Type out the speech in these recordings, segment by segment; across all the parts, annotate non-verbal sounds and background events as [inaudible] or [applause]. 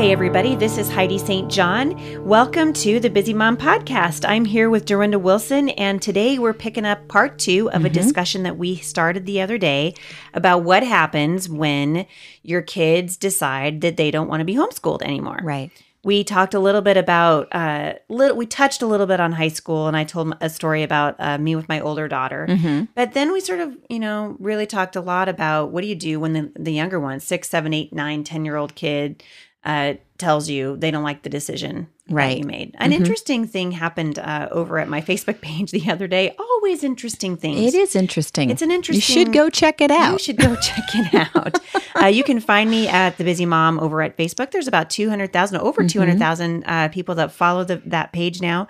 Hey, everybody, this is Heidi St. John. Welcome to the Busy Mom Podcast. I'm here with Dorinda Wilson, and today we're picking up part two of mm-hmm. a discussion that we started the other day about what happens when your kids decide that they don't want to be homeschooled anymore. Right. We talked a little bit about, uh, little, we touched a little bit on high school, and I told a story about uh, me with my older daughter. Mm-hmm. But then we sort of, you know, really talked a lot about what do you do when the, the younger one, six, seven, eight, nine, ten year old kid, uh, tells you they don't like the decision right. you made. An mm-hmm. interesting thing happened uh, over at my [laughs] Facebook page the other day. Always interesting things. It is interesting. It's an interesting. You should go check it out. You should go [laughs] check it out. uh, you can find me at the Busy Mom over at Facebook. There's about two hundred thousand, over mm-hmm. two hundred thousand uh, people that follow the, that page now.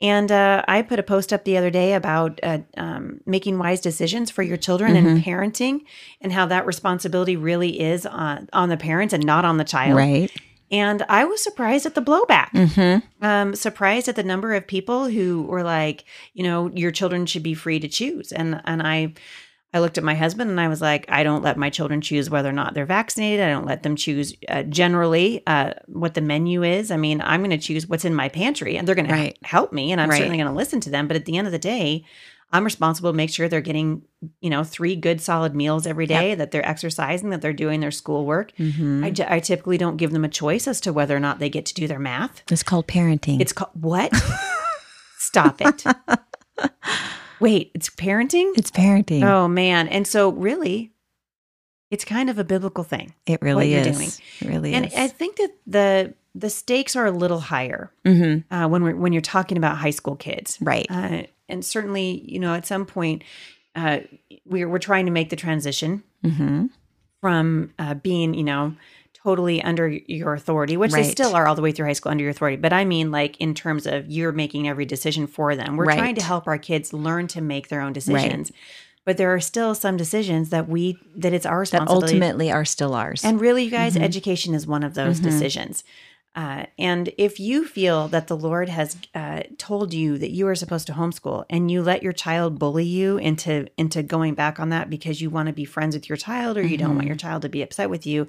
And uh, I put a post up the other day about uh, um, making wise decisions for your children mm-hmm. and parenting, and how that responsibility really is on, on the parents and not on the child. Right. And I was surprised at the blowback. Mm-hmm. Um, surprised at the number of people who were like, you know, your children should be free to choose. And and I I looked at my husband and I was like, I don't let my children choose whether or not they're vaccinated. I don't let them choose uh, generally uh, what the menu is. I mean, I'm going to choose what's in my pantry and they're going right. to help me and I'm right. certainly going to listen to them. But at the end of the day, I'm responsible to make sure they're getting, you know, three good solid meals every day, yep. that they're exercising, that they're doing their schoolwork. Mm-hmm. I, I typically don't give them a choice as to whether or not they get to do their math. It's called parenting. It's called what? [laughs] Stop it. [laughs] Wait, it's parenting? It's parenting. Oh man. And so really it's kind of a biblical thing. It really is. It really and is. And I think that the the stakes are a little higher mm-hmm. uh, when we're when you're talking about high school kids, right? Uh, and certainly, you know, at some point, uh, we're we're trying to make the transition mm-hmm. from uh, being, you know, totally under your authority, which right. they still are all the way through high school under your authority. But I mean, like in terms of you're making every decision for them. We're right. trying to help our kids learn to make their own decisions. Right. But there are still some decisions that we that it's our responsibility. That ultimately are still ours. And really, you guys, mm-hmm. education is one of those mm-hmm. decisions. Uh, and if you feel that the Lord has uh, told you that you are supposed to homeschool, and you let your child bully you into into going back on that because you want to be friends with your child, or you mm-hmm. don't want your mm-hmm. child to be upset with you,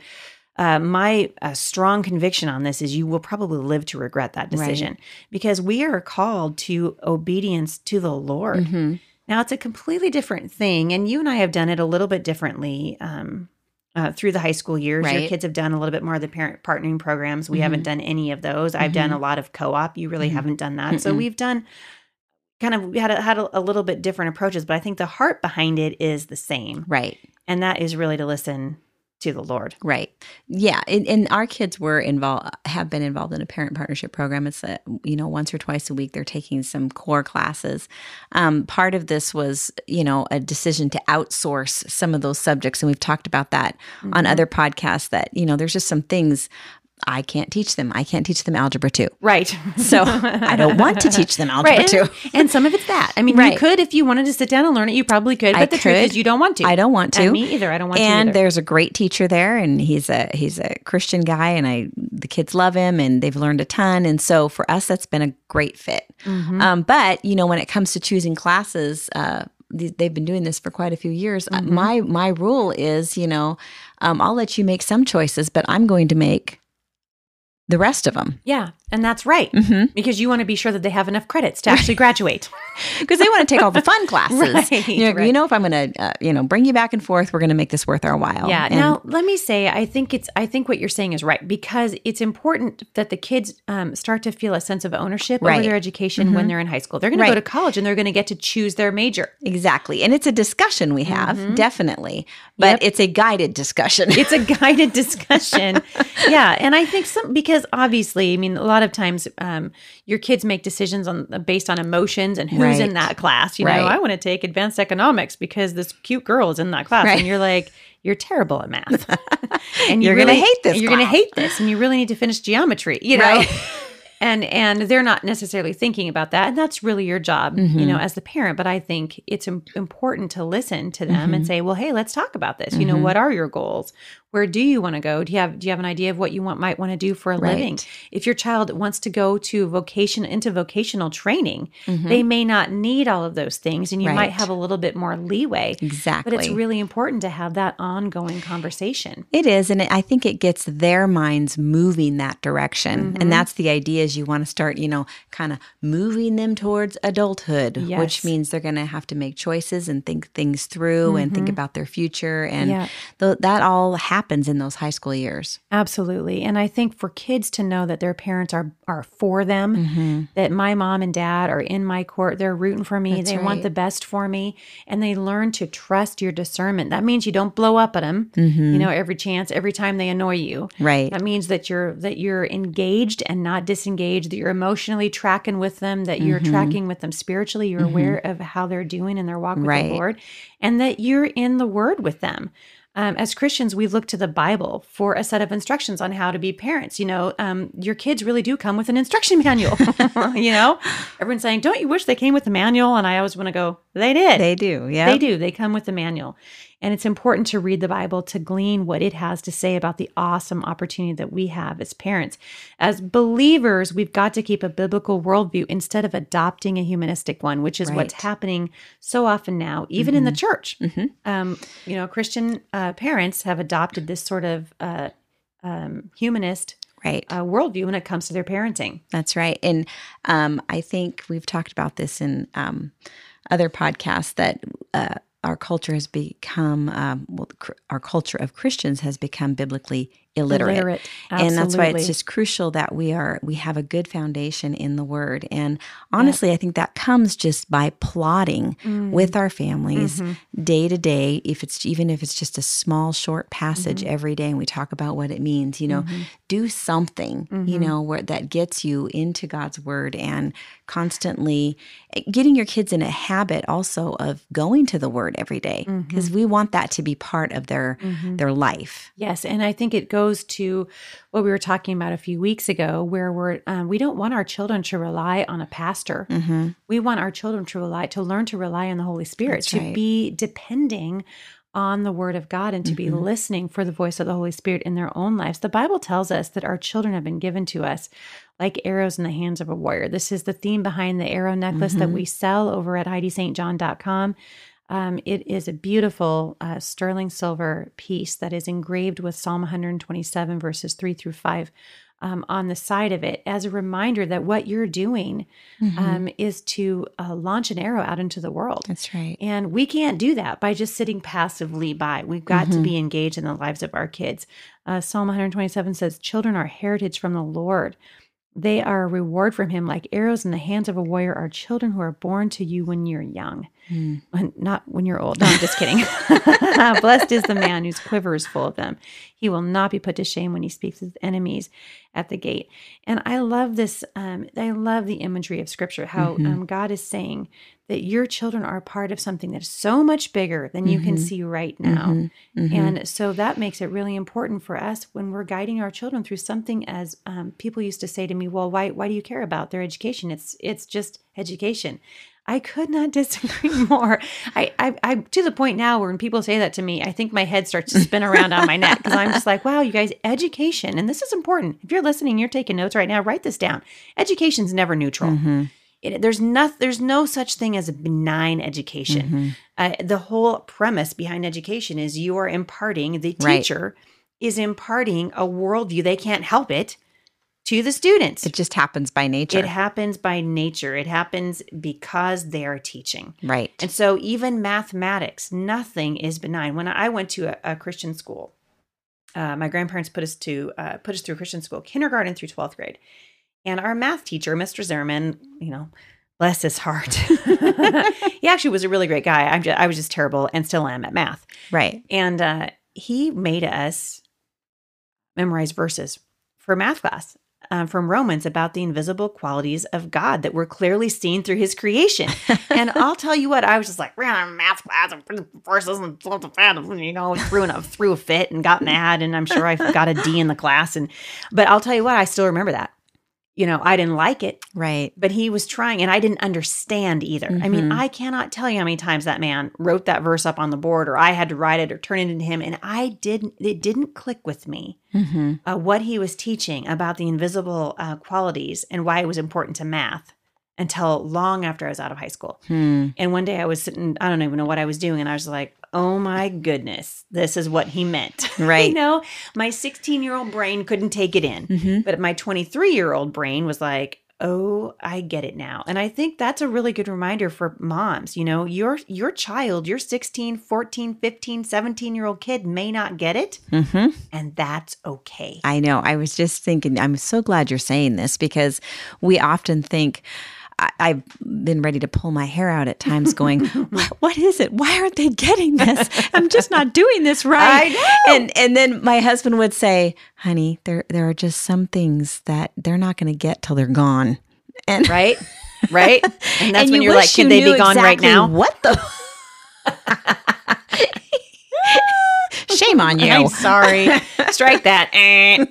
uh, my uh, strong conviction on this is you will probably live to regret that decision right. because we are called to obedience to the Lord. Mm-hmm. Now it's a completely different thing, and you and I have done it a little bit differently. Um, uh, through the high school years. Right. Your kids have done a little bit more of the parent partnering programs. We mm-hmm. haven't done any of those. I've mm-hmm. done a mm-hmm. lot of co-op. You really mm-hmm. haven't done that. So we've done kind of had a, had a, a, little bit different approaches, but I think the heart behind it is the same. Right. And that is really to listen to the Lord. Right. Yeah. And, and, our kids were involved, have been involved in a parent partnership program. It's a, you know, once or twice a week, they're taking some core classes. Um, part of this was, you know, a decision to outsource some of those subjects. And we've talked about that mm-hmm. on other podcasts that, you know, there's just some things I can't teach them. I can't teach them algebra two. Right. So I don't want to [laughs] teach them algebra right. two. And, and, some of it's that. I mean, right. you could if you wanted to sit down and learn it, you probably could. But I the could. truth is, you don't want to. I don't want to. And me either. I don't want and to. And there's a great teacher there, and he's a he's a Christian guy, and I the kids love him, and they've learned a ton. And so for us, that's been a great fit. Mm-hmm. Um, but you know, when it comes to choosing classes. Uh, they've been doing this for quite a few years. Uh, mm-hmm. My my rule is, you know, um, I'll let you make some choices, but I'm going to make the rest of them. Yeah. And that's right. Because you want to be sure that they have enough credits to actually graduate. [laughs] because they want to take all the fun [laughs] classes. Right, you, know, right. you know, if I'm going to, uh, you know, bring you back and forth, we're going to make this worth our while. Yeah. And- now, let me say, I think it's, I think what you're saying is right because it's important that the kids um, start to feel a sense of ownership Right. over their education when they're in high school. They're going to go to college and they're going to get to choose their major. exactly, and it's a discussion we have definitely, but Mm-hmm. Yep. it's a guided discussion. It's a [laughs] guided discussion. yeah. And I think some, because obviously, I mean, a lot of times um, your kids make decisions on uh, based on emotions and who's Right. in that class. You know, I want to take advanced economics because this cute girl is in that class. Right. And you're like, you're terrible at math. [laughs] and You're gonna hate this You're going to hate this. And you really need to finish geometry, you know? Right. [laughs] and and they're not necessarily thinking about that and that's really your job you mm-hmm. know as the parent but i think it's im- important to listen to them and mm-hmm. say well hey let's talk about this you know mm-hmm. what are your goals where do you want to go do you have do you have an idea of what you want might want to do for a living if your child wants to go to vocation into vocational training they may not need all of those things and you might have a little bit more leeway exactly. but it's really important to have that ongoing conversation It is, and it, I think it gets their minds moving that direction, Mm-hmm. and that's the idea. Is you want to start, you know, kind of moving them towards adulthood, Yes. which means they're going to have to make choices and think things through and think about their future, and Mm-hmm. Yeah. th- that all happens in those high school years. Absolutely. And I think for kids to know that their parents are are for them, Mm-hmm. that my mom and dad are in my court, they're rooting for me, That's they want the best for me, and they learn to trust your discernment. That means you don't blow up at them, Mm-hmm. you know, every chance, every time they annoy you. Right. That means that you're that you're engaged and not disengaged, that you're emotionally tracking with them, that you're Mm-hmm. tracking with them spiritually, you're aware of how they're doing in their walk with Right. the Lord, and that you're in the word with them. Um, as Christians, we look to the Bible for a set of instructions on how to be parents. You know, um, your kids really do come with an instruction manual. [laughs] you know, everyone's saying, "Don't you wish they came with a manual?" And I always want to go, "They did. They do, yeah. They do. They come with the manual. And it's important to read the Bible to glean what it has to say about the awesome opportunity that we have as parents. As believers, we've got to keep a biblical worldview instead of adopting a humanistic one, which is what's happening so often now, even in the church. Um, you know, Christian uh, parents have adopted this sort of uh, um, humanist Right. uh, worldview when it comes to their parenting. That's right. And um, I think we've talked about this in um, other podcasts that uh, our culture has become, um, well, our culture of Christians has become biblically illiterate. Illiterate. And that's why it's just crucial that we are we have a good foundation in the Word. And honestly, I think that comes just by plotting Mm. with our families Mm-hmm. day to day. If it's even if it's just a small short passage Mm-hmm. every day, and we talk about what it means, you know, do something, Mm-hmm. you know, where that gets you into God's Word and constantly eh, getting your kids in a habit also of going to the Word every day Mm-hmm. because we want that to be part of their their life. Yes, and I think it goes to what we were talking about a few weeks ago, where we're um, we don't want our children to rely on a pastor. Mm-hmm. We want our children to rely to learn to rely on the Holy Spirit, That's to right. be depending on the Word of God, and to be Mm-hmm. listening for the voice of the Holy Spirit in their own lives. The Bible tells us that our children have been given to us like arrows in the hands of a warrior. This is the theme behind the arrow necklace Mm-hmm. that we sell over at HeidiSt.John.com. Um, it is a beautiful uh, sterling silver piece that is engraved with Psalm 127, verses 3 through 5, um, on the side of it as a reminder that what you're doing um, is to uh, launch an arrow out into the world. That's right. And we can't do that by just sitting passively by. We've got to be engaged in the lives of our kids. Uh, Psalm 127 says, Children are heritage from the Lord. They are a reward from him, like arrows in the hands of a warrior, are children who are born to you when you're young. Hmm. When- Not when you're old. No, I'm just kidding. [laughs] Blessed is the man whose quiver is full of them. He will not be put to shame when he speaks with enemies at the gate. And I love this. Um, I love the imagery of scripture, how um, God is saying that your children are part of something that's so much bigger than you can see right now. And so that makes it really important for us when we're guiding our children through something as um, people used to say to me, well, why, why do you care about their education? It's, it's just education. I could not [laughs] disagree more. I, I, I, to the point now where when people say that to me, I think my head starts to spin around on my neck because I'm just like, wow, you guys, education, and this is important. If you're listening, you're taking notes right now, write this down. Education's never neutral. It, there's no, there's no such thing as a benign education. Uh, the whole premise behind education is you are imparting, the Right. teacher is imparting a worldview. They can't help it to the students. It just happens by nature. It happens by nature. It happens because they are teaching. right. And so, even mathematics, nothing is benign. When I went to a, a Christian school, uh, my grandparents put us to uh, put us through Christian school, kindergarten through twelfth grade, and our math teacher, Mr. Zimmerman, you know, bless his heart, [laughs] he actually was a really great guy. I'm just, I was just terrible, and still am at math. right. And uh, he made us memorize verses for math class um, from Romans about the invisible qualities of God that were clearly seen through his creation. [laughs] and I'll tell you what, I was just like, we're in math class and verses and you know, threw, a, threw a fit and got mad. And I'm sure I got a D in the class. And, but I'll tell you what, I still remember that. You know, I didn't like it, Right. but he was trying and I didn't understand either. I mean, Mhm. I cannot tell you how many times that man wrote that verse up on the board or I had to write it or turn it into him and I didn't it didn't click with me hmm uh, what he was teaching about the invisible uh, qualities and why it was important to math until long after I was out of high school. Hmm. And one day I was sitting, I don't even know what I was doing, and I was like, oh my goodness, this is what he meant. [laughs] Right. you know, my 16 year old brain couldn't take it in, hmm but my 23 year old brain was like, oh i get it now and i think that's a really good reminder for moms you know your your child your 16 14 15 17 year old kid may not get it hmm and that's okay I know. I was just thinking, I'm so glad you're saying this because we often think, I, I've been ready to pull my hair out at times going, [laughs] what, what is it? Why aren't they getting this? I'm just not doing this [laughs] right. And and then my husband would say, honey, there there are just some things that they're not going to get till they're gone. And right? Right? [laughs] And that's and when you you're like, you they be gone right now? What the? [laughs] Shame on you. I'm sorry. [laughs] Strike that. Eh,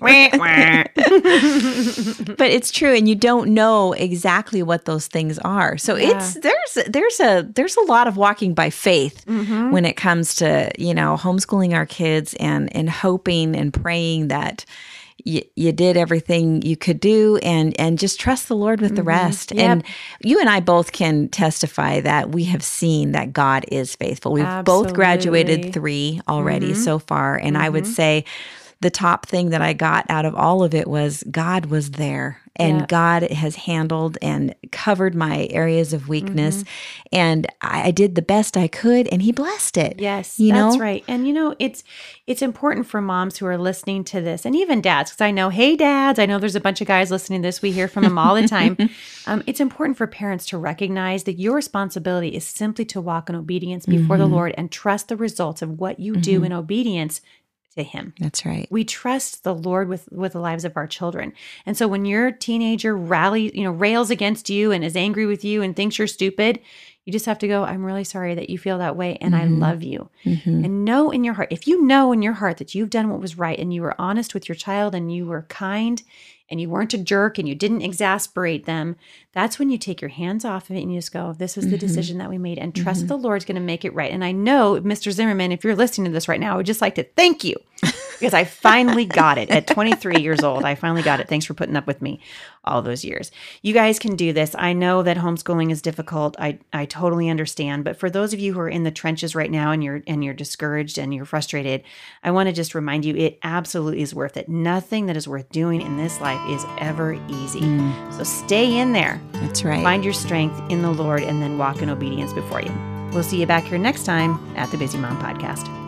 but it's true and you don't know exactly what those things are so Yeah. it's there's there's a there's a lot of walking by faith Mhm. when it comes to you know homeschooling our kids and and hoping and praying that you, you did everything you could do and and just trust the lord with the rest Mm-hmm. Yep. and you and i both can testify that we have seen that god is faithful we've both graduated three already Mhm. so far and i would say the top thing that I got out of all of it was God was there and Yeah. God has handled and covered my areas of weakness. Mm-hmm. And I, I did the best I could and He blessed it. Yes, You that's know? right. And you know, it's it's important for moms who are listening to this, and even dads, because I know, hey, dads, I know there's a bunch of guys listening to this. We hear from them all the time. [laughs] um, it's important for parents to recognize that your responsibility is simply to walk in obedience before the Mhm. Lord and trust the results of what you do Mhm. in obedience to Him. That's right. we trust the lord with with the lives of our children and so when your teenager rallies you know rails against you and is angry with you and thinks you're stupid you just have to go i'm really sorry that you feel that way and i Mhm. love you Mhm. and know in your heart if you know in your heart that you've done what was right and you were honest with your child and you were kind and you weren't a jerk and you didn't exasperate them that's when you take your hands off of it and you just go this is the Mhm. decision that we made and trust the lord's going to make it right. And i know mr zimmerman if you're listening to this right now i would just like to thank you because I finally got it at 23 years old. I finally got it. Thanks for putting up with me all those years. You guys can do this. I know that homeschooling is difficult. I I totally understand, but for those of you who are in the trenches right now and you're and you're discouraged and you're frustrated, I want to just remind you it absolutely is worth it. Nothing that is worth doing in this life is ever easy. Mm, So stay in there. that's right. Find your strength in the Lord and then walk in obedience before you. We'll see you back here next time at the Busy Mom Podcast.